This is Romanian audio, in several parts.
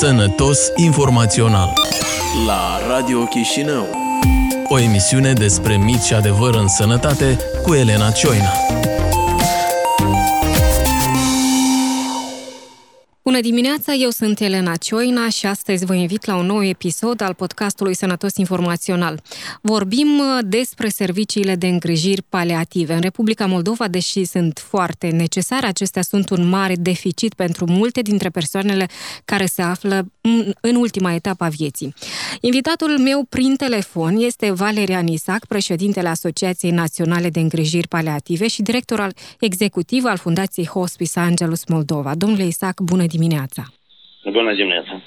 Sănătos informațional. La Radio Chișinău. O emisiune despre mit și adevăr în sănătate cu Elena Cioina Bună dimineața, eu sunt Elena Cioina și astăzi vă invit la un nou episod al podcastului Sănătos Informațional. Vorbim uh, despre serviciile de îngrijiri paliative. În Republica Moldova, deși sunt foarte necesare, acestea sunt un mare deficit pentru multe dintre persoanele care se află în ultima etapă a vieții. Invitatul meu prin telefon este Valerian Isac, președintele Asociației Naționale de Îngrijiri Paliative și director al executiv al Fundației Hospice Angelus Moldova. Domnule Isac, bună dimineața! Dimineața! Bună dimineața!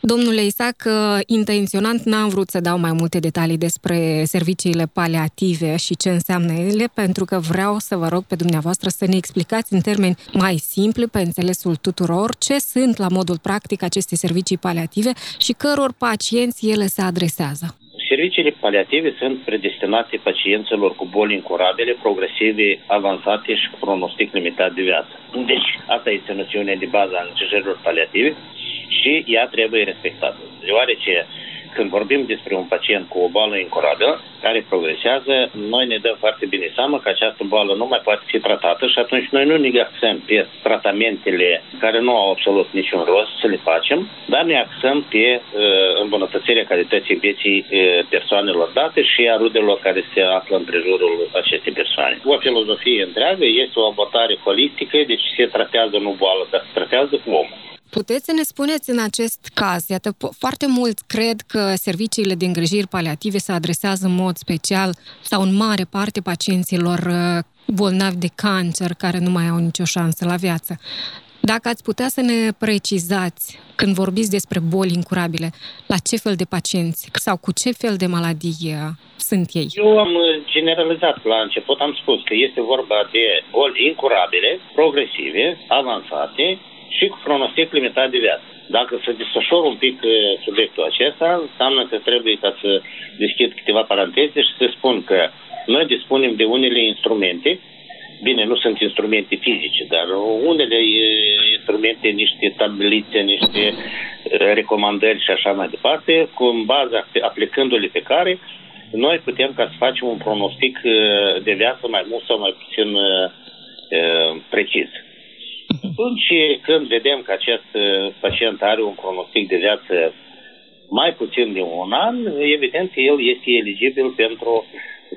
Domnule Isaac, uh, intenționant n-am vrut să dau mai multe detalii despre serviciile paliative și ce înseamnă ele, pentru că vreau să vă rog pe dumneavoastră să ne explicați în termeni mai simpli, pe înțelesul tuturor, ce sunt la modul practic aceste servicii paliative și căror pacienți ele se adresează. Serviciile paliative sunt predestinate pacienților cu boli incurabile, progresive, avansate și cu pronostic limitat de viață. Deci, asta este noțiunea de bază a îngrijirilor paliative și ea trebuie respectată. Deoarece când vorbim despre un pacient cu o boală incurabilă care progresează, noi ne dăm foarte bine seama că această boală nu mai poate fi tratată și atunci noi nu ne axăm pe tratamentele care nu au absolut niciun rost să le facem, dar ne axăm pe uh, îmbunătățirea calității vieții uh, persoanelor date și a rudelor care se află în prejurul acestei persoane. O filozofie întreagă este o abordare holistică, deci se tratează nu boală, dar se tratează cu omul. Puteți să ne spuneți în acest caz, iată, foarte mulți cred că serviciile de îngrijiri paliative se adresează în mod special sau în mare parte pacienților uh, bolnavi de cancer care nu mai au nicio șansă la viață. Dacă ați putea să ne precizați, când vorbiți despre boli incurabile, la ce fel de pacienți sau cu ce fel de maladie sunt ei? Eu am generalizat la început, am spus că este vorba de boli incurabile, progresive, avansate, și cu pronostic limitat de viață. Dacă să desfășor un pic uh, subiectul acesta, înseamnă că trebuie ca să deschid câteva paranteze și să spun că noi dispunem de unele instrumente, bine, nu sunt instrumente fizice, dar unele instrumente, niște tablițe, niște uh, recomandări și așa mai departe, cu în baza aplicându-le pe care noi putem ca să facem un pronostic uh, de viață mai mult sau mai puțin precis. Atunci când vedem că acest uh, pacient are un cronostic de viață mai puțin de un an, evident că el este eligibil pentru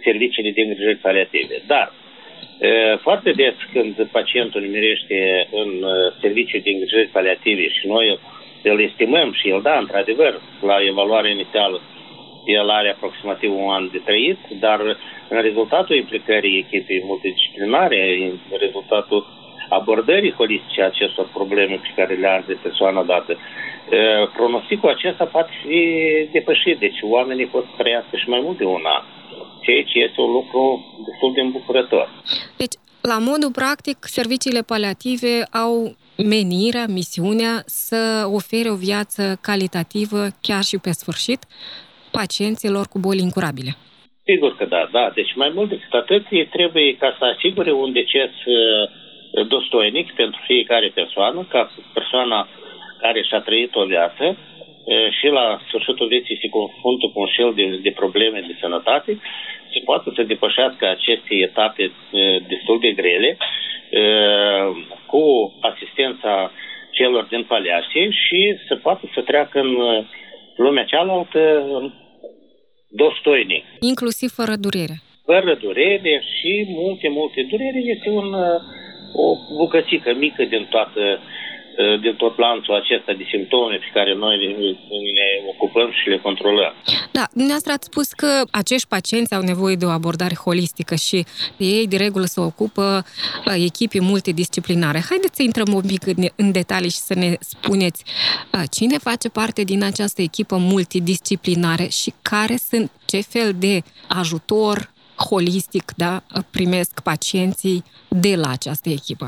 serviciile de îngrijiri paliative. Dar uh, foarte des când pacientul numerește în uh, serviciul de îngrijiri paliative și noi îl estimăm și el, da, într-adevăr, la evaluarea inițială, el are aproximativ un an de trăit, dar în rezultatul implicării echipei multidisciplinare, în rezultatul abordării holistice a acestor probleme pe care le are persoana dată, pronosticul acesta poate fi depășit. Deci oamenii pot trăiască și mai mult de un an, ceea ce este un lucru destul de îmbucurător. Deci, la modul practic, serviciile paliative au menirea, misiunea să ofere o viață calitativă chiar și pe sfârșit pacienților cu boli incurabile. Sigur că da, da. Deci mai mult decât atât, trebuie ca să asigure un deces uh, dostoinic pentru fiecare persoană, ca persoana care și-a trăit o viață și la sfârșitul vieții se confruntă cu un șel de, de probleme de sănătate, se poate să depășească aceste etape destul de grele cu asistența celor din paliație și să poată să treacă în lumea cealaltă dostoinic. Inclusiv fără durere. Fără durere și multe, multe durere este un o bucățică mică din toată ă, din tot lanțul acesta de simptome pe care noi ne ocupăm și le controlăm. Da, dumneavoastră ați spus că acești pacienți au nevoie de o abordare holistică și de ei de regulă se ocupă ă, echipe multidisciplinare. Haideți să intrăm un pic în, în detalii și să ne spuneți ă, cine face parte din această echipă multidisciplinare și care sunt, ce fel de ajutor, holistic da, primesc pacienții de la această echipă?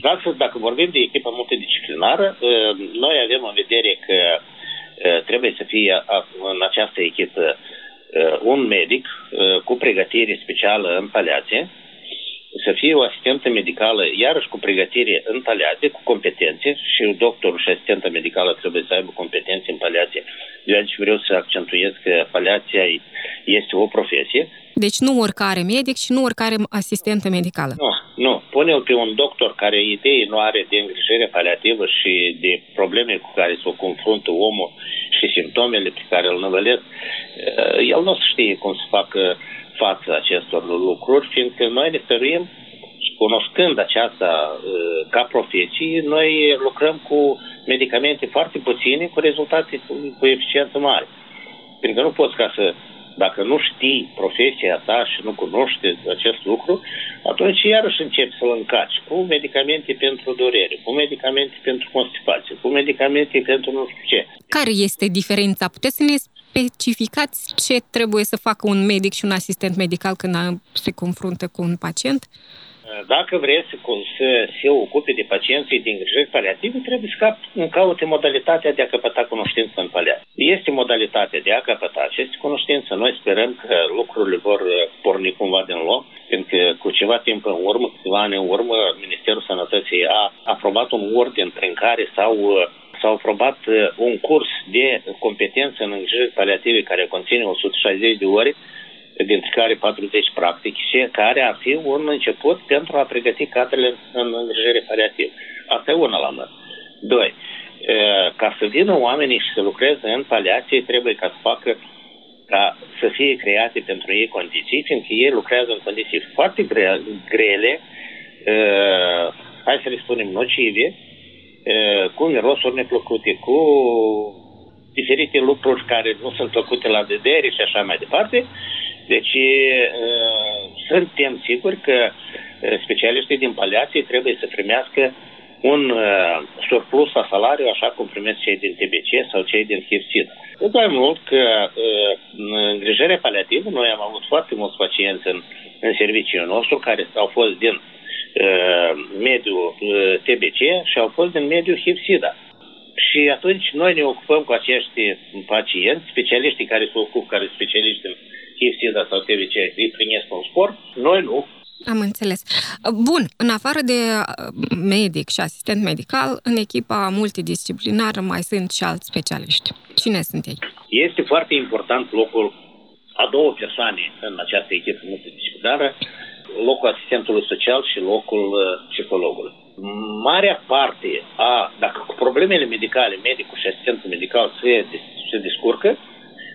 Dacă, dacă vorbim de echipă multidisciplinară, ă, noi avem în vedere că ă, trebuie să fie în această echipă ă, un medic cu pregătire specială în paliație, să fie o asistentă medicală, iarăși cu pregătire în paliație, cu competențe și doctorul și asistenta medicală trebuie să aibă competențe în paliație. De aici vreau să accentuez că paliația este o profesie. Deci nu oricare medic și nu oricare asistentă medicală. Nu, nu. Pune-l pe un doctor care idei nu are de îngrijire paliativă și de probleme cu care se confruntă omul și simptomele pe care îl năvălesc. El nu știe cum să facă față acestor lucruri, fiindcă noi ne stăruim, cunoscând aceasta uh, ca profesie, noi lucrăm cu medicamente foarte puține, cu rezultate cu, cu eficiență mare. Pentru că nu poți ca să, dacă nu știi profesia ta și nu cunoști acest lucru, atunci iarăși începi să-l încaci cu medicamente pentru durere, cu medicamente pentru constipație, cu medicamente pentru nu știu ce. Care este diferența? Puteți să ne specificați ce trebuie să facă un medic și un asistent medical când se confruntă cu un pacient? Dacă vreți să, să se ocupe de pacienții din îngrijiri paliative, trebuie să cap, caute modalitatea de a căpăta cunoștință în paliativ. Este modalitatea de a căpăta aceste cunoștință. Noi sperăm că lucrurile vor porni cumva din loc, pentru că cu ceva timp în urmă, câteva ani în urmă, Ministerul Sănătății a aprobat un ordin prin care s-au s-au aprobat uh, un curs de competență în îngrijiri paliative care conține 160 de ore, dintre care 40 practic, și care ar fi un început pentru a pregăti cadrele în îngrijire paliativă. Asta e una la mână. Doi, uh, ca să vină oamenii și să lucreze în paliație, trebuie ca să facă ca să fie create pentru ei condiții, fiindcă ei lucrează în condiții foarte grele, uh, hai să le spunem nocive, cu mirosuri neplăcute, cu diferite lucruri care nu sunt plăcute la vedere și așa mai departe. Deci suntem siguri că specialiștii din paliație trebuie să primească un surplus la salariu așa cum primesc cei din TBC sau cei din HIPSID. Cât mai mult că în îngrijirea paliativă noi am avut foarte mulți pacienți în, în serviciul nostru care au fost din Uh, mediul uh, TBC și au fost din mediul HIV-SIDA. Și atunci noi ne ocupăm cu acești pacienți, specialiștii care se ocupă, care sunt specialiști în HIV-SIDA sau TBC, îi primesc un sport, noi nu. Am înțeles. Bun, în afară de uh, medic și asistent medical, în echipa multidisciplinară mai sunt și alți specialiști. Cine sunt ei? Este foarte important locul a două persoane în această echipă multidisciplinară, locul asistentului social și locul uh, psihologului. Marea parte a, dacă cu problemele medicale, medicul și asistentul medical se, se descurcă,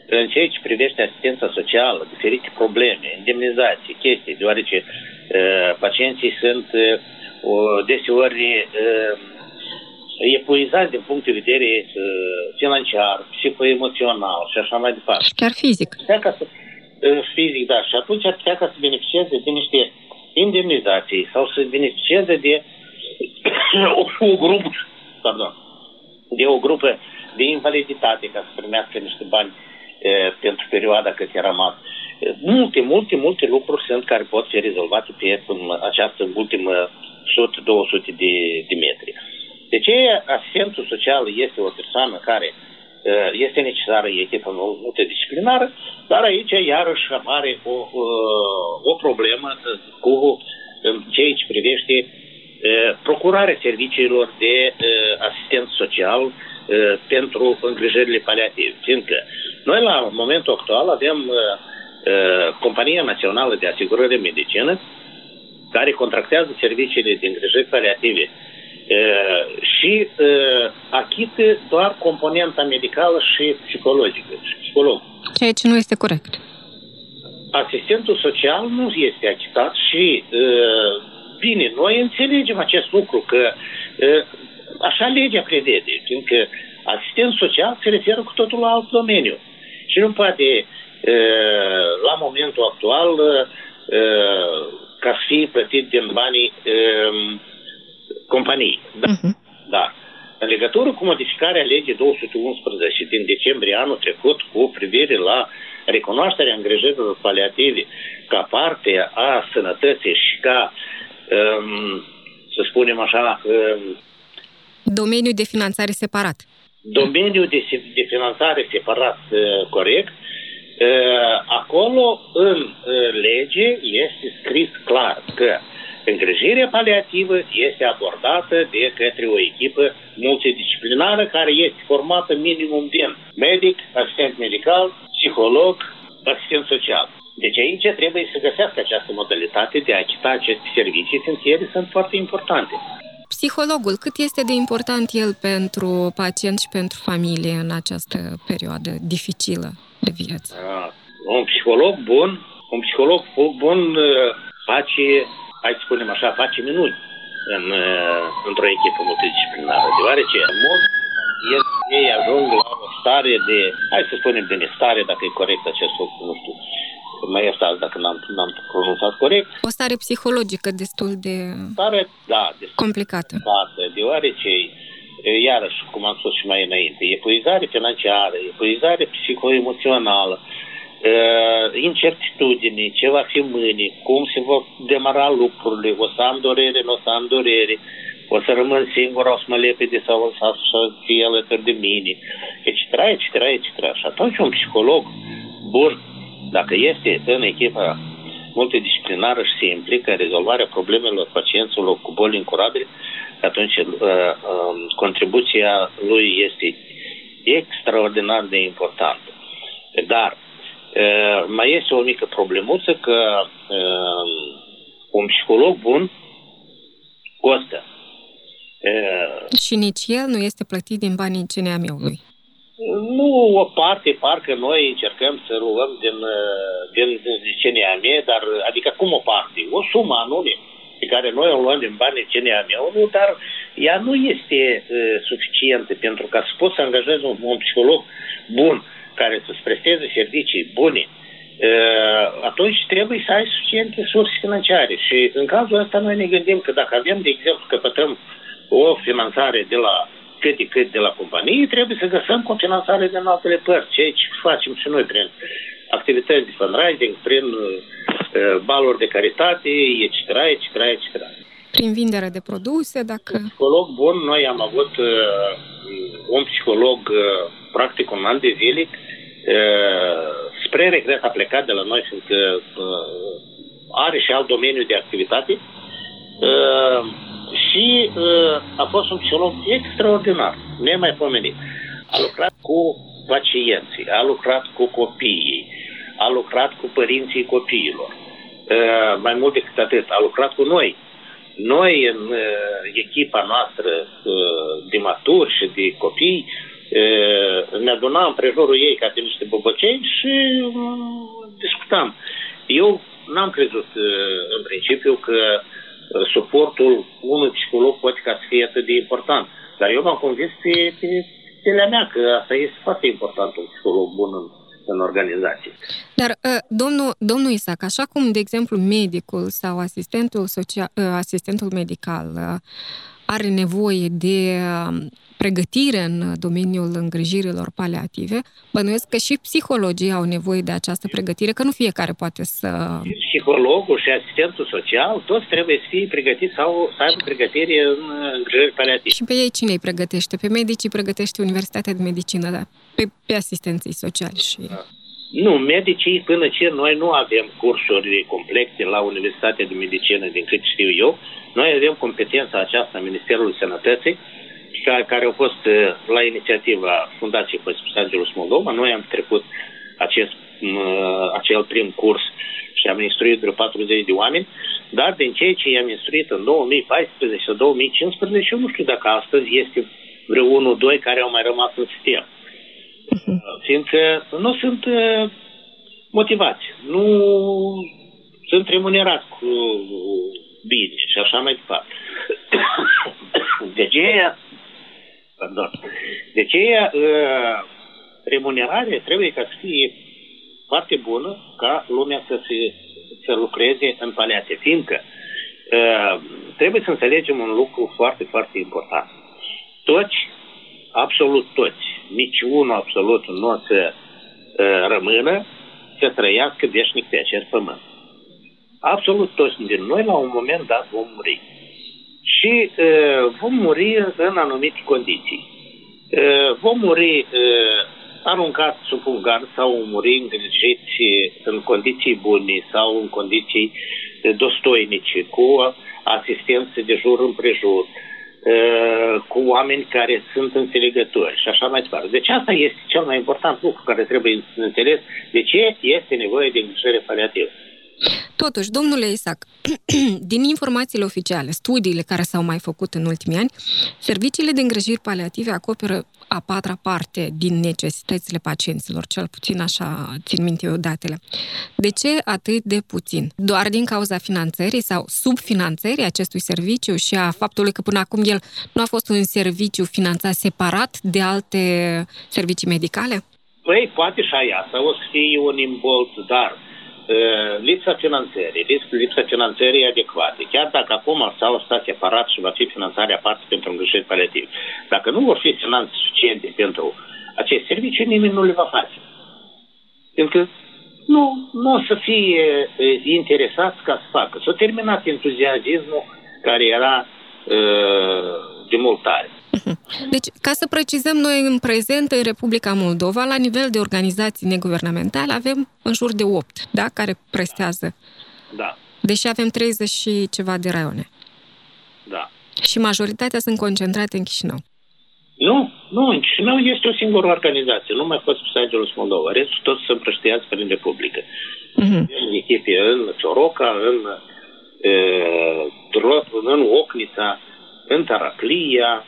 în ceea ce privește asistența socială, diferite probleme, indemnizații, chestii, deoarece uh, pacienții sunt uh, deseori uh, epuizați din punct de vedere uh, financiar, psihoemoțional și așa mai departe. Și chiar fizic. Ca să, fizic, da. Și atunci ar putea ca să beneficieze de niște indemnizații sau să beneficieze de o, o grupă, pardon, de o grupă de invaliditate ca să primească niște bani e, pentru perioada cât era rămas. Multe, multe, multe lucruri sunt care pot fi rezolvate pe această ultimă 100-200 de, de metri. Deci asistentul social este o persoană care Eh, este necesară echipă multidisciplinară, dar aici iarăși apare o, o problemă cu ceea ce privește eh, procurarea serviciilor de eh, asistent social pentru îngrijirile paliative. Fiindcă noi la momentul actual avem Compania Națională de Asigurări Medicină care contractează serviciile de îngrijiri paliative și achită doar componenta medicală și psihologică, și psiholog. Ceea ce nu este corect. Asistentul social nu este achitat și bine, noi înțelegem acest lucru, că așa legea prevede, fiindcă asistent social se referă cu totul la alt domeniu. Și nu poate, la momentul actual, ca să fie plătit din banii companii. Da. Uh-huh. da. În legătură cu modificarea legii 211 din decembrie anul trecut cu privire la recunoașterea îngrijirilor paliative ca parte a sănătății și ca, um, să spunem așa... Um, Domeniul de finanțare separat. Domeniul de, de finanțare separat uh, corect. Uh, acolo, în uh, lege, este scris clar că uh, Îngrijirea paliativă este abordată de către o echipă multidisciplinară care este formată minimum din medic, asistent medical, psiholog, asistent social. Deci aici trebuie să găsească această modalitate de a achita aceste servicii, fiindcă ele sunt foarte importante. Psihologul, cât este de important el pentru pacient și pentru familie în această perioadă dificilă de viață? Un psiholog bun, un psiholog bun uh, face hai să spunem așa, face minuni în, uh, într-o echipă multidisciplinară, deoarece în mod ei ajung la o stare de, hai să spunem de nestare, dacă e corect acest lucru, nu știu, mai iertați dacă n-am, n-am pronunțat corect. O stare psihologică destul de stare, da, destul complicată. complicată, deoarece iarăși, cum am spus și mai înainte, epuizare financiară, epuizare psihoemoțională, uh, incertitudine, ce va fi mâine, cum se vor demara lucrurile, o să am durere, nu o să am durere, o să rămân singur, o să mă lepede sau o să fie alături de mine, etc., etc., etc. Și atunci un psiholog bun, dacă este în echipa multidisciplinară și se implică în rezolvarea problemelor pacienților cu boli incurabile, atunci uh, uh, contribuția lui este extraordinar de importantă. Dar mai este o mică problemuță că un psiholog bun costă. Și nici el nu este plătit din banii CNAM-ului. Nu o parte, parcă noi încercăm să luăm din, din, din CNAM, dar adică cum o parte? O sumă anume pe care noi o luăm din banii CNAM-ului, dar ea nu este uh, suficientă pentru ca să poți să angajezi un, un psiholog bun uh, care să-ți presteze servicii bune, atunci trebuie să ai suficiente surse financiare. Și în cazul ăsta noi ne gândim că dacă avem, de exemplu, căpătăm o finanțare de la cât de cât de la companie, trebuie să găsăm cu finanțare din altele părți, ceea ce facem și noi prin activități de fundraising, prin uh, baluri de caritate, etc., etc., etc. Prin vindere de produse, dacă... Un psiholog bun, noi am avut uh, un psiholog uh, practic un an de zile spre regret a plecat de la noi, fiindcă are și alt domeniu de activitate și a fost un psiholog extraordinar, nemaipomenit. A lucrat cu pacienții, a lucrat cu copiii, a lucrat cu părinții copiilor. Mai mult decât atât, a lucrat cu noi. Noi, în echipa noastră de maturi și de copii, ne adunam împrejurul ei ca de niște boboceni și discutam. Eu n-am crezut în principiu că suportul unui psiholog poate ca să fie atât de important. Dar eu m-am convins pe, pe stelea mea că asta este foarte important, un psiholog bun în, în organizație. Dar, domnul, domnul Isaac, așa cum, de exemplu, medicul sau asistentul, social, asistentul medical are nevoie de pregătire în domeniul îngrijirilor paliative, bănuiesc că și psihologii au nevoie de această pregătire, că nu fiecare poate să... Psihologul și asistentul social, toți trebuie să fie pregătiți sau să aibă pregătire în îngrijiri paliative. Și pe ei cine îi pregătește? Pe medicii pregătește Universitatea de Medicină, da? Pe, pe asistenții sociali și... Da. Nu, medicii, până ce noi nu avem cursuri complete la Universitatea de Medicină, din cât știu eu, noi avem competența aceasta a Ministerului Sănătății, care au fost uh, la inițiativa Fundației Păsipus Angelus Moldova. Noi am trecut acest, uh, acel prim curs și am instruit vreo 40 de oameni, dar din ceea ce i-am instruit în 2014 sau 2015, eu nu știu dacă astăzi este vreo 1-2 care au mai rămas în sistem. Uh, fiindcă nu sunt motivați, nu sunt remunerați cu bine și așa mai departe. De aceea Pardon. De aceea, uh, remunerarea trebuie ca să fie foarte bună ca lumea să, se, să lucreze în paliate, fiindcă uh, trebuie să înțelegem un lucru foarte, foarte important. Toți, absolut toți, nici unul absolut nu o să uh, rămână să trăiască veșnic pe acest pământ. Absolut toți din noi, la un moment dat, vom muri și uh, vom muri în anumite condiții. Uh, vom muri uh, aruncați sub un gard sau muri îngrijiți în condiții bune sau în condiții dostoinice, cu asistență de jur împrejur, cu oameni care sunt înțelegători și așa mai departe. Deci asta este cel mai important lucru care trebuie înțeles de ce este nevoie de îngrijire paliativă. Totuși, domnule Isaac, din informațiile oficiale, studiile care s-au mai făcut în ultimii ani, serviciile de îngrijiri paliative acoperă a patra parte din necesitățile pacienților, cel puțin așa țin minte eu datele. De ce atât de puțin? Doar din cauza finanțării sau subfinanțării acestui serviciu și a faptului că până acum el nu a fost un serviciu finanțat separat de alte servicii medicale? Păi, poate și aia, să o să fie un imbolt, dar Uh, lipsa finanțării, lipsa finanțării adecvate. Chiar dacă acum s-au stat separat și va fi finanțarea aparte pentru îngrijiri paliative, dacă nu vor fi finanțe suficiente pentru acest serviciu, nimeni nu le va face. Pentru că nu, nu o să fie uh, interesați ca să facă. S-a terminat entuziasmul care era uh, de mult tare. Deci, ca să precizăm, noi în prezent, în Republica Moldova, la nivel de organizații neguvernamentale, avem în jur de 8, da? Care prestează. Da. Deși avem 30 și ceva de raione. Da. Și majoritatea sunt concentrate în Chișinău. Nu, nu, în Chișinău este o singură organizație, nu mai fost Sagelus Moldova. Restul toți sunt împrăștiați prin Republică. Uh-huh. În echipe în Cioroca, în, în, în Ocnița, în Taraclia,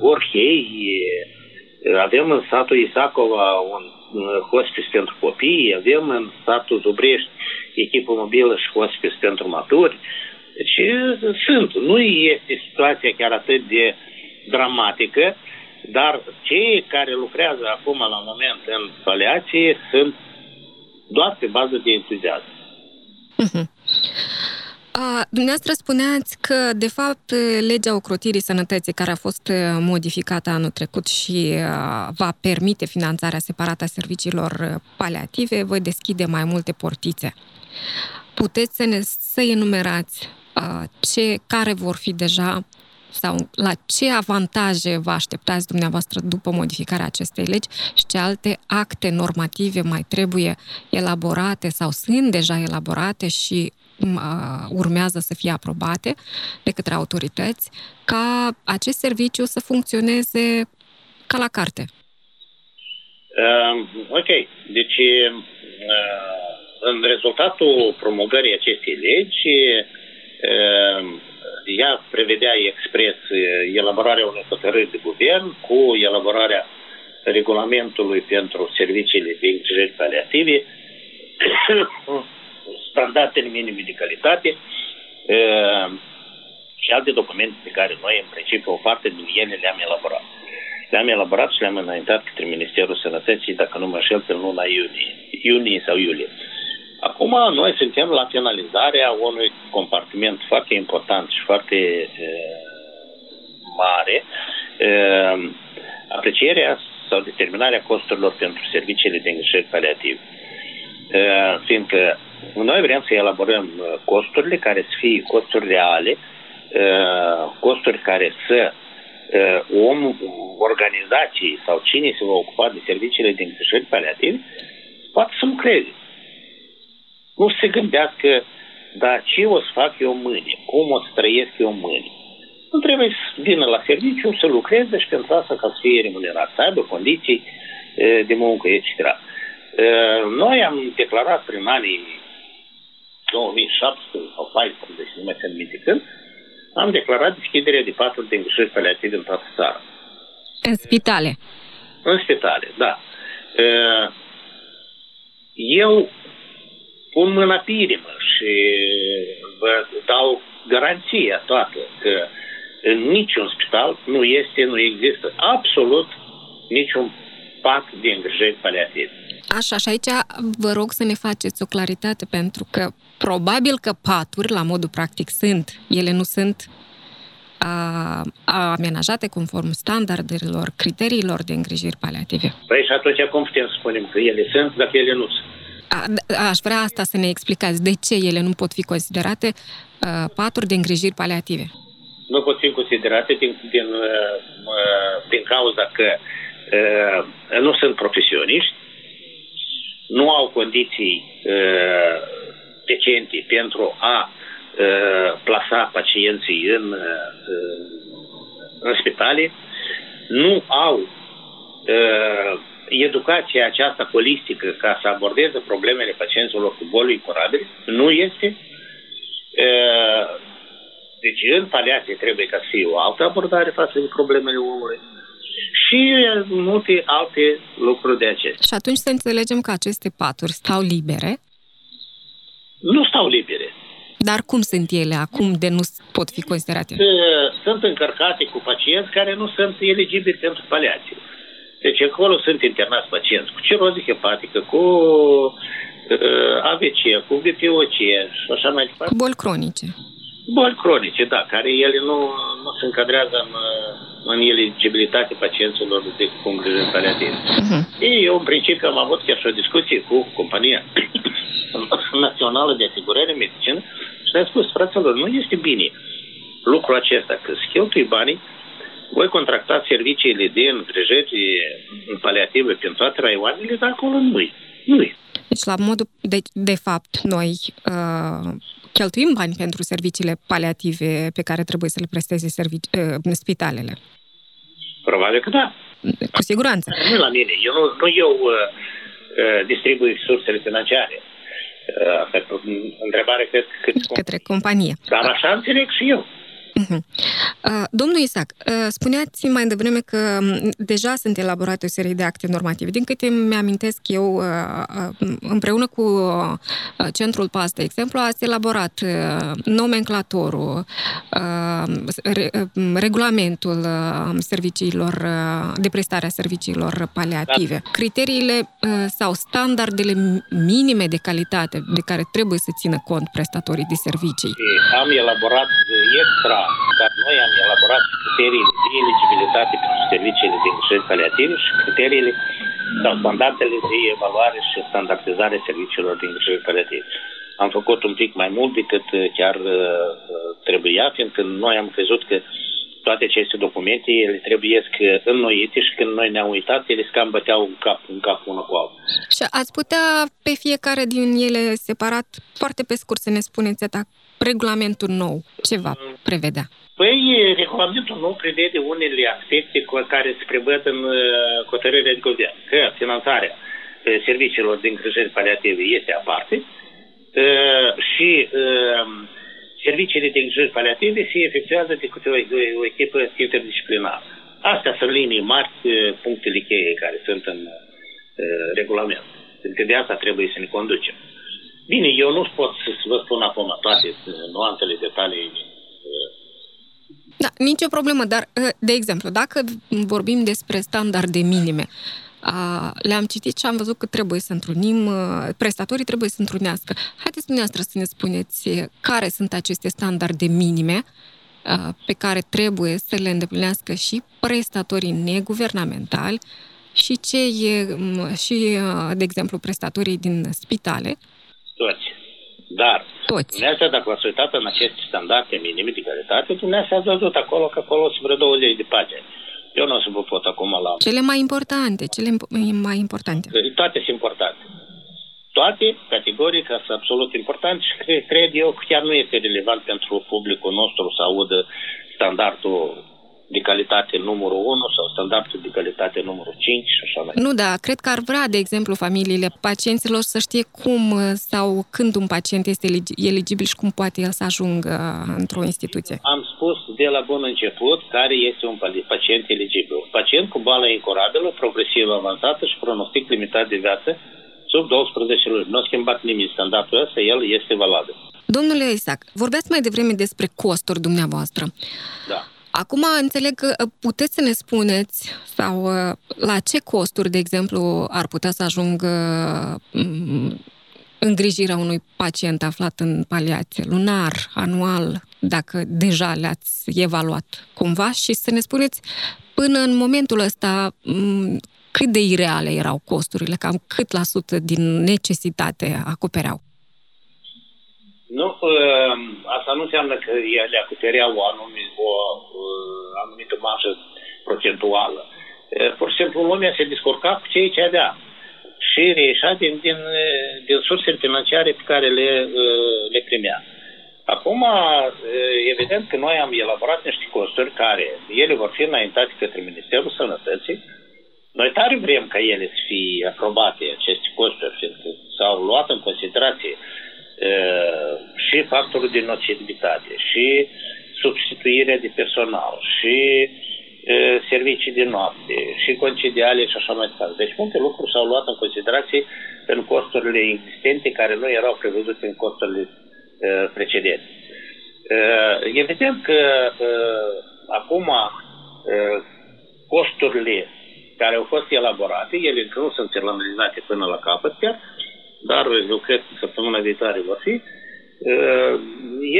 Orhei, avem în satul Isacova un hospice pentru copii, avem în satul Zubrești echipă mobilă și hospice pentru maturi. Deci sunt. Nu este situația chiar atât de dramatică, dar cei care lucrează acum la moment în paliație sunt doar pe bază de entuziasm. Uh-huh. A, dumneavoastră spuneați că, de fapt, legea ocrotirii sănătății, care a fost modificată anul trecut și va permite finanțarea separată a serviciilor paliative, voi deschide mai multe portițe. Puteți să ne să enumerați a, ce, care vor fi deja sau la ce avantaje vă așteptați dumneavoastră după modificarea acestei legi și ce alte acte normative mai trebuie elaborate sau sunt deja elaborate și urmează să fie aprobate de către autorități, ca acest serviciu să funcționeze ca la carte. Uh, ok. Deci, uh, în rezultatul promulgării acestei legi, uh, ea prevedea expres elaborarea unei hotărâri de guvern cu elaborarea regulamentului pentru serviciile de îngrijiri paliative standardele minime de calitate uh, și alte documente pe care noi, în principiu, o parte din ele le-am elaborat. Le-am elaborat și le-am înaintat către Ministerul Sănătății, dacă nu mă șel, pe luna iunie, iunie sau iulie. Acum noi suntem la finalizarea unui compartiment foarte important și foarte uh, mare, uh, aprecierea sau determinarea costurilor pentru serviciile de îngrijire paliative. Uh, fiindcă noi vrem să elaborăm uh, costurile care să fie costuri reale, uh, costuri care să uh, om, organizații sau cine se va ocupa de serviciile de îngrijiri paliative poate să lucreze. Nu se gândească, dar ce o să fac eu mâine? Cum o să trăiesc eu mâine? Nu trebuie să vină la serviciu, să lucreze și pentru asta ca să fie remunerat, să aibă condiții de muncă, etc. Noi am declarat prin anii 2017 sau 2014, nu mai țin minte când, am declarat deschiderea de patru de îngrijiri paliative în toată țara. În spitale? În spitale, da. Eu pun mâna pe inimă și vă dau garanția toată că în niciun spital nu este, nu există absolut niciun pat de îngrijiri paliative. Așa, și aici vă rog să ne faceți o claritate, pentru că probabil că paturi, la modul practic, sunt. Ele nu sunt a, a amenajate conform standardelor, criteriilor de îngrijiri paliative. Păi și atunci cum putem să spunem că ele sunt, dacă ele nu sunt? A, aș vrea asta să ne explicați. De ce ele nu pot fi considerate a, paturi de îngrijiri paliative? Nu pot fi considerate din, din, din cauza că nu sunt profesioniști, nu au condiții decente pentru a plasa pacienții în, în spitale, nu au educația aceasta holistică ca să abordeze problemele pacienților cu boli incurabile, nu este. Deci în paliație trebuie ca să fie o altă abordare față de problemele omului și multe alte lucruri de acestea. Și atunci să înțelegem că aceste paturi stau libere? Nu stau libere. Dar cum sunt ele acum de nu pot fi considerate? Sunt încărcate cu pacienți care nu sunt eligibili pentru paliație. Deci acolo sunt internați pacienți cu ciroză hepatică, cu uh, AVC, cu BPOC și așa mai departe. Cu boli cronice. Boli cronice, da, care ele nu, nu se încadrează în, în eligibilitate pacienților de cu îngrijiri paliative. Uh-huh. Ei, eu, în principiu, am avut chiar și o discuție cu compania națională de asigurare medicină și le-am spus, fraților, nu este bine lucrul acesta, că se cheltui banii voi contracta serviciile de îngrijiri paliative pentru toate raioanele, dar acolo nu-i. nu Deci, la modul, de, de fapt, noi uh, cheltuim bani pentru serviciile paliative pe care trebuie să le presteze servici, uh, spitalele. Probabil că da. Cu siguranță. Nu la mine. Eu nu, nu eu uh, uh, distribui sursele financiare. Uh, asta întrebare cred că... Către companie. Dar așa înțeleg și eu. Uh-huh. Domnul Isaac, uh, spuneați mai devreme că deja sunt elaborate o serie de acte normative. Din câte mi-amintesc eu, uh, uh, împreună cu Centrul PAS, de exemplu, ați elaborat nomenclatorul, regulamentul serviciilor, de prestare a serviciilor paliative, da. criteriile sau standardele minime de calitate de care trebuie să țină cont prestatorii de servicii. Am elaborat extra dar noi am elaborat criteriile de eligibilitate pentru serviciile de îngrijiri paliative și criteriile sau standardele de evaluare și standardizare serviciilor de îngrijiri paliative. Am făcut un pic mai mult decât uh, chiar uh, trebuia, fiindcă noi am crezut că toate aceste documente, ele trebuie înnoite și când noi ne-am uitat, ele cam băteau în cap, în cap unul cu altul. Și ați putea pe fiecare din ele separat, foarte pe scurt, să ne spuneți atac, regulamentul nou, ce va prevedea? Păi, regulamentul nou prevede unele aspecte cu care se prevăd în uh, hotărârea de guvern, că finanțarea uh, serviciilor de îngrijiri paliative este aparte uh, și serviciile de îngrijiri paliative se efectuează de către o, o echipă interdisciplinară. Astea sunt linii mari, punctele cheie care sunt în regulament. Pentru că de asta trebuie să ne conducem. Bine, eu nu pot să vă spun acum toate nuantele, detalii da, nicio problemă, dar, ă, de exemplu, dacă vorbim despre standarde minime, le-am citit și am văzut că trebuie să întrunim, ă, prestatorii trebuie să întrunească. Haideți dumneavoastră să ne spuneți care sunt aceste standarde minime ă, pe care trebuie să le îndeplinească și prestatorii neguvernamentali și cei, și, de exemplu, prestatorii din spitale. Toți. Dar toți. Dumneavoastră, dacă v-ați uitat în aceste standarde minime de calitate, dumneavoastră ați văzut acolo că acolo sunt vreo 20 de pagini. Eu nu o să vă pot acum la... Cele mai importante, cele mai importante. Toate sunt importante. Toate categoric sunt absolut importante și cred eu că chiar nu este relevant pentru publicul nostru să audă standardul de calitate numărul 1 sau standardul de calitate numărul 5 și așa mai Nu, da, cred că ar vrea, de exemplu, familiile pacienților să știe cum uh, sau când un pacient este eligibil și cum poate el să ajungă uh, într-o instituție. Am spus de la bun început care este un pacient eligibil. Pacient cu boală incurabilă, progresiv avansată și pronostic limitat de viață sub 12 luni. Nu a schimbat nimic standardul ăsta, el este valabil. Domnule Isaac, vorbeați mai devreme despre costuri dumneavoastră. Da. Acum înțeleg că uh, puteți să ne spuneți sau uh, la ce costuri, de exemplu, ar putea să ajungă mm, îngrijirea unui pacient aflat în paliație, lunar, anual, dacă deja le-ați evaluat cumva și să ne spuneți până în momentul ăsta mm, cât de ireale erau costurile, cam cât la sută din necesitate acopereau. Nu, uh, asta nu înseamnă că ele acopereau o, anumit, o uh, anumită marjă procentuală. pur și simplu lumea se descurca cu ceea ce avea și reieșea din, din, din sursele financiare pe care le, le primea. Acum, evident că noi am elaborat niște costuri care ele vor fi înaintate către Ministerul Sănătății. Noi tare vrem ca ele să fie aprobate, aceste costuri, fiindcă s-au luat în considerație uh, și factorul de nocivitate, și substituirea de personal, și uh, servicii de noapte, și concediale și așa mai departe. Deci multe lucruri s-au luat în considerație în costurile existente care nu erau prevăzute în costurile Uh, precedent. Uh, evident că uh, acum costurile care au fost elaborate, ele încă nu sunt finalizate până la capăt chiar, dar eu cred că săptămâna viitoare vor fi,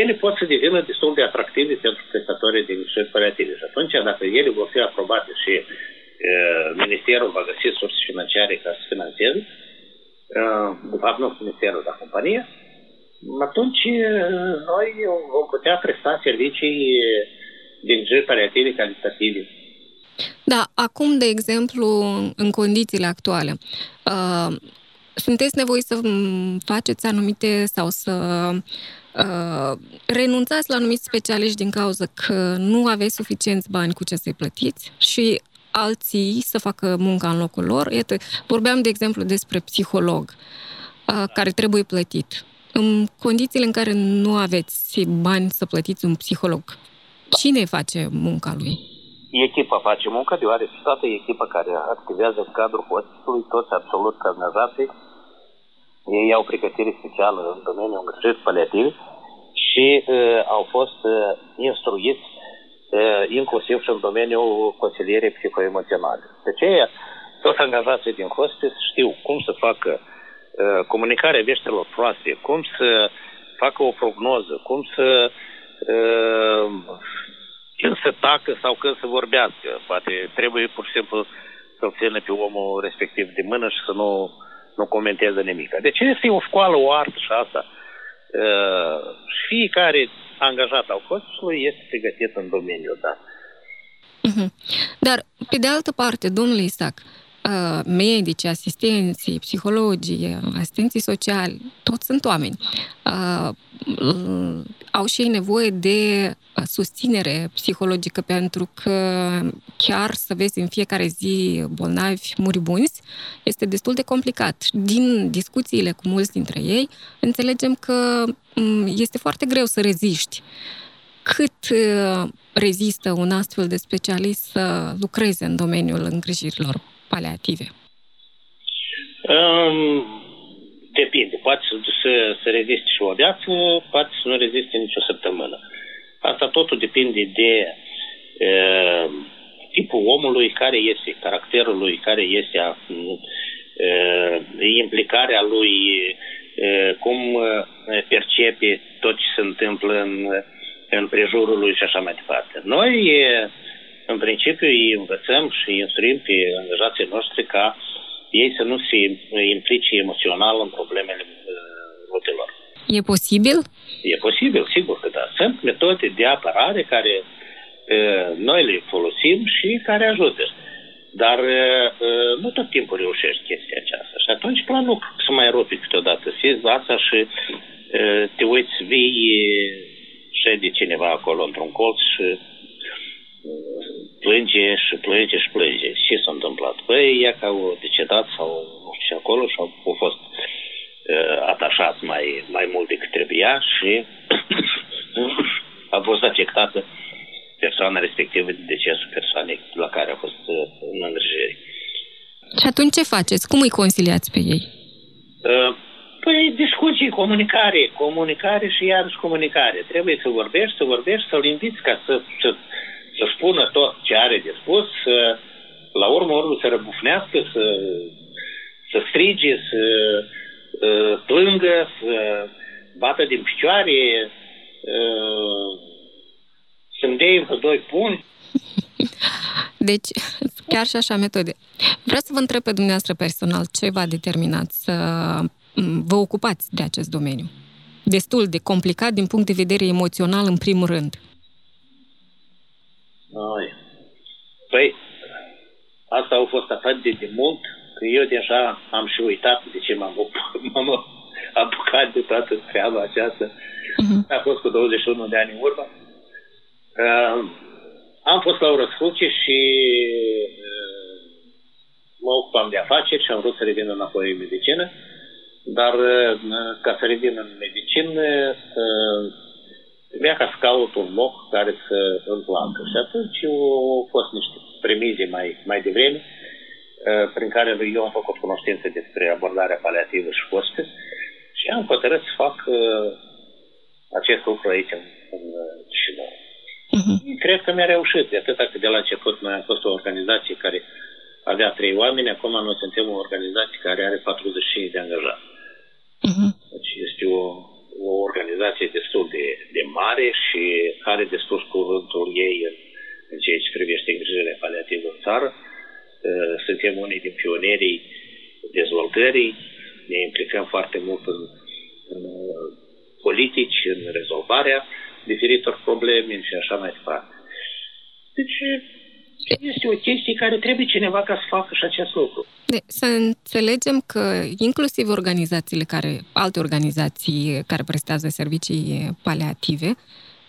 ele pot să devină destul de atractive pentru prestatorii de îngrijiri paliative. Și atunci, dacă ele vor fi aprobate și Ministerul va găsi surse financiare ca să financeze, de fapt nu Ministerul, dar compania, atunci noi vom putea presta servicii de îngrijiri paliative calitative. Da, acum, de exemplu, în condițiile actuale, uh, sunteți nevoiți să faceți anumite sau să uh, renunțați la anumiți specialiști din cauza că nu aveți suficienți bani cu ce să-i plătiți și alții să facă munca în locul lor. Iată, vorbeam, de exemplu, despre psiholog uh, care trebuie plătit în condițiile în care nu aveți bani să plătiți un psiholog, cine face munca lui? Echipa face munca, deoarece toată echipa care activează în cadrul hospitalului, toți absolut caznazații, ei au pregătire specială în domeniul îngrijiri paliative și uh, au fost uh, instruiți uh, inclusiv și în domeniul consilierii psihoemoționale. De aceea, toți angajații din hospice știu cum să facă uh, Uh, comunicarea veștilor proaste, cum să facă o prognoză, cum să uh, când să tacă sau când să vorbească. Poate trebuie pur și simplu să-l țină pe omul respectiv de mână și să nu, nu comenteze nimic. Deci este o școală, o artă și asta. Uh, fiecare angajat al costului este pregătit în domeniul dat. Uh-huh. Dar, pe de altă parte, domnule Isaac, uh, Uh, medici, asistenții, psihologii, asistenții sociali, toți sunt oameni. Uh, au și ei nevoie de susținere psihologică pentru că chiar să vezi în fiecare zi bolnavi muribunzi este destul de complicat. Din discuțiile cu mulți dintre ei înțelegem că mm, este foarte greu să reziști. Cât uh, rezistă un astfel de specialist să lucreze în domeniul îngrijirilor paliative? Um, depinde. Poate să, să, să reziste și o viață, poate să nu reziste nicio săptămână. Asta totul depinde de uh, tipul omului, care este caracterul lui, care este uh, implicarea lui, uh, cum percepe tot ce se întâmplă în, în prejurul lui și așa mai departe. Noi uh, în principiu îi învățăm și îi instruim pe angajații noștri ca ei să nu se implice emoțional în problemele rutelor. Uh, e posibil? E posibil, sigur că da. Sunt metode de apărare care uh, noi le folosim și care ajută. Dar uh, nu tot timpul reușești chestia aceasta. Și atunci planul să mai rupi câteodată asta și te uiți, vii, șede cineva acolo într-un colț și plânge și plânge și plânge. Ce s-a întâmplat? Păi, ea că au decedat sau nu știu acolo și au, au fost uh, atașat mai, mai mult decât trebuia și a fost afectată persoana respectivă de decesul persoanei la care a fost uh, în îngrijire. Și atunci ce faceți? Cum îi conciliați pe ei? Uh, păi discuții, comunicare, comunicare și iarăși comunicare. Trebuie să vorbești, să vorbești, să-l inviți ca să, să să spună tot ce are de spus, să, la urmă urmă să răbufnească, să, să strige, să uh, plângă, să bată din picioare, uh, să-mi dea doi punți. Deci, chiar și așa metode. Vreau să vă întreb pe dumneavoastră personal ce v-a determinat să vă ocupați de acest domeniu. Destul de complicat din punct de vedere emoțional, în primul rând. Ai. Păi, asta a fost atât de, de mult că eu deja am și uitat de ce m-am, m-am apucat de toată treaba aceasta. Uh-huh. A fost cu 21 de ani în urmă. Uh, am fost la o răscruce și uh, mă ocupam de afaceri și am vrut să revin înapoi în medicină. Dar uh, ca să revin în medicină, uh, trebuia ca să caut un loc care să îmi placă. Și atunci au fost niște premize mai, mai devreme, uh, prin care eu am făcut cunoștință despre abordarea paliativă și hospice și am hotărât să fac uh, acest lucru aici în, în Chișinău. Uh-huh. Cred că mi-a reușit, de atâta că de la început noi am fost o organizație care avea trei oameni, acum noi suntem o organizație care are 45 de angajați. Uh-huh. Deci este o, o organizație destul de, de mare și are destul cuvântul ei în, în ceea ce privește îngrijirea paliativă în țară. Uh, suntem unii din pionerii dezvoltării, ne implicăm foarte mult în, în uh, politici, în rezolvarea diferitor probleme și așa mai departe. Deci este o chestie care trebuie cineva ca să facă și acest lucru. De, să înțelegem că inclusiv organizațiile care, alte organizații care prestează servicii paliative,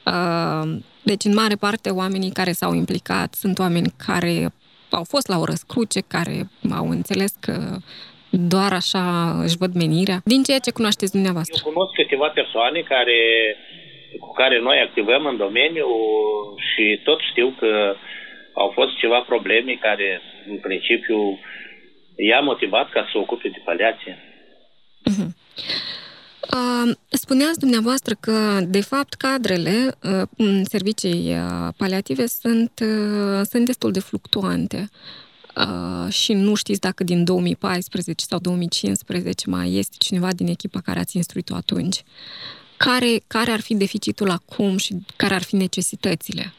uh, deci în mare parte oamenii care s-au implicat sunt oameni care au fost la o răscruce, care au înțeles că doar așa își văd menirea, din ceea ce cunoașteți dumneavoastră. Eu cunosc câteva persoane care, cu care noi activăm în domeniu și tot știu că au fost ceva probleme care, în principiu, i-a motivat ca să se ocupe de paliație. Uh-huh. Spuneați dumneavoastră că, de fapt, cadrele în servicii paliative sunt, sunt destul de fluctuante și nu știți dacă din 2014 sau 2015 mai este cineva din echipa care ați instruit-o atunci. Care, care ar fi deficitul acum și care ar fi necesitățile?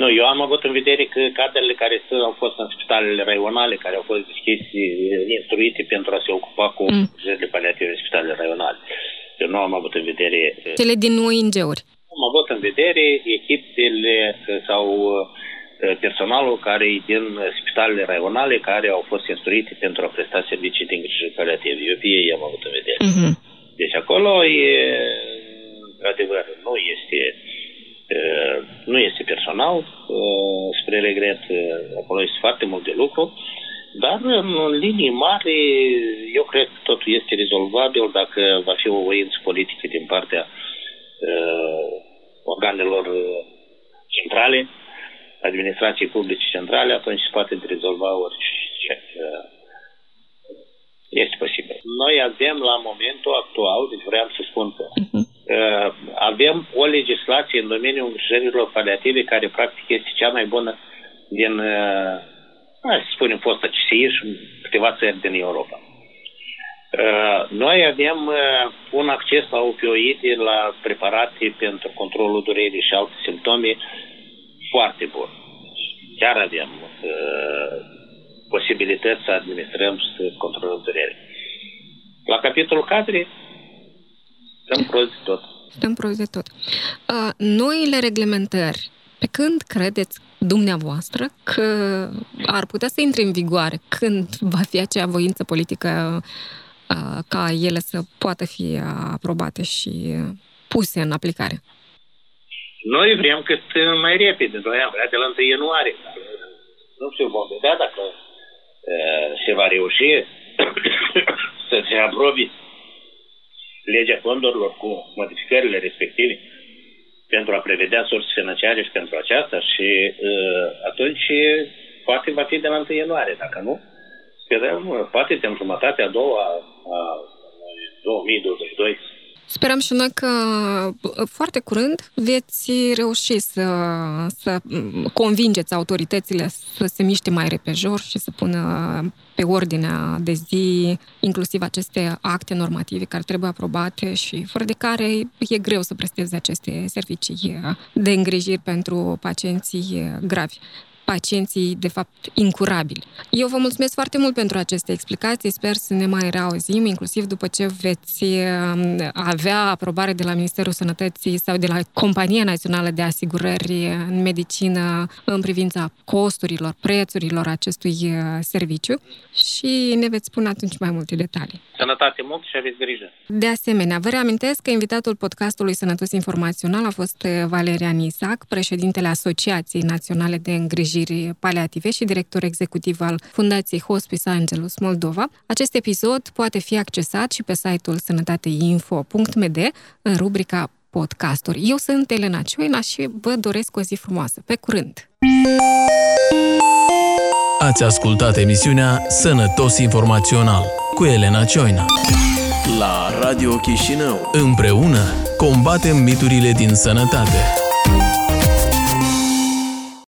Nu, eu am avut în vedere că cadrele care sunt, au fost în spitalele raionale, care au fost deschise, instruite pentru a se ocupa cu mm. zilele paliative în spitalele raionale. Eu nu am avut în vedere... Cele din ONG-uri. Am avut în vedere echipele sau personalul care e din spitalele raionale care au fost instruite pentru a presta servicii de îngrijire paliative. Eu pe ei am avut în vedere. Mm-hmm. Deci acolo e, adevăr, nu este nu este personal, spre regret, acolo este foarte mult de lucru, dar în linii mari eu cred că totul este rezolvabil dacă va fi o voință politică din partea organelor centrale, administrației publice centrale, atunci se poate rezolva orice. Este posibil. Noi avem la momentul actual, deci vreau să spun că uh-huh uh, avem o legislație în domeniul îngrijirilor paliative care practic este cea mai bună din, uh, hai să spunem, fostă CSI și câteva țări din Europa. Uh, noi avem uh, un acces la opioide, la preparate pentru controlul durerii și alte simptome foarte bun. Chiar avem uh, posibilități să administrăm și să controlăm durerea. La capitolul cadre, Stăm prost de tot. Stăm prost de tot. Uh, noile reglementări, pe când credeți dumneavoastră că ar putea să intre în vigoare? Când va fi acea voință politică uh, ca ele să poată fi aprobate și puse în aplicare? Noi vrem cât mai repede. Noi am vrea de la 1 ianuarie. Nu știu, vom vedea dacă uh, se va reuși să se aprobe legea fondurilor cu modificările respective pentru a prevedea surse financiare și pentru aceasta și uh, atunci poate va fi de la 1 ianuarie, dacă nu, sperăm, poate în jumătatea a doua a 2022 Sperăm și noi că foarte curând veți reuși să, să convingeți autoritățile să se miște mai repejor și să pună pe ordinea de zi inclusiv aceste acte normative care trebuie aprobate și fără de care e greu să presteze aceste servicii de îngrijiri pentru pacienții gravi. Pacienții, de fapt, incurabili. Eu vă mulțumesc foarte mult pentru aceste explicații, sper să ne mai reauzim, inclusiv după ce veți um, avea aprobare de la Ministerul Sănătății sau de la Compania Națională de Asigurări în Medicină în privința costurilor, prețurilor acestui uh, serviciu și ne veți spune atunci mai multe detalii. Sănătate mult și aveți grijă! De asemenea, vă reamintesc că invitatul podcastului Sănătos Informațional a fost uh, Valerian Isac, președintele Asociației Naționale de Îngrijiri Paliative și director executiv al Fundației Hospice Angelus Moldova. Acest episod poate fi accesat și pe site-ul sănătateinfo.md în rubrica podcasturi. Eu sunt Elena Cioina și vă doresc o zi frumoasă. Pe curând! Ați ascultat emisiunea Sănătos Informațional cu Elena Cioina. La Radio Chișinău. Împreună combatem miturile din sănătate.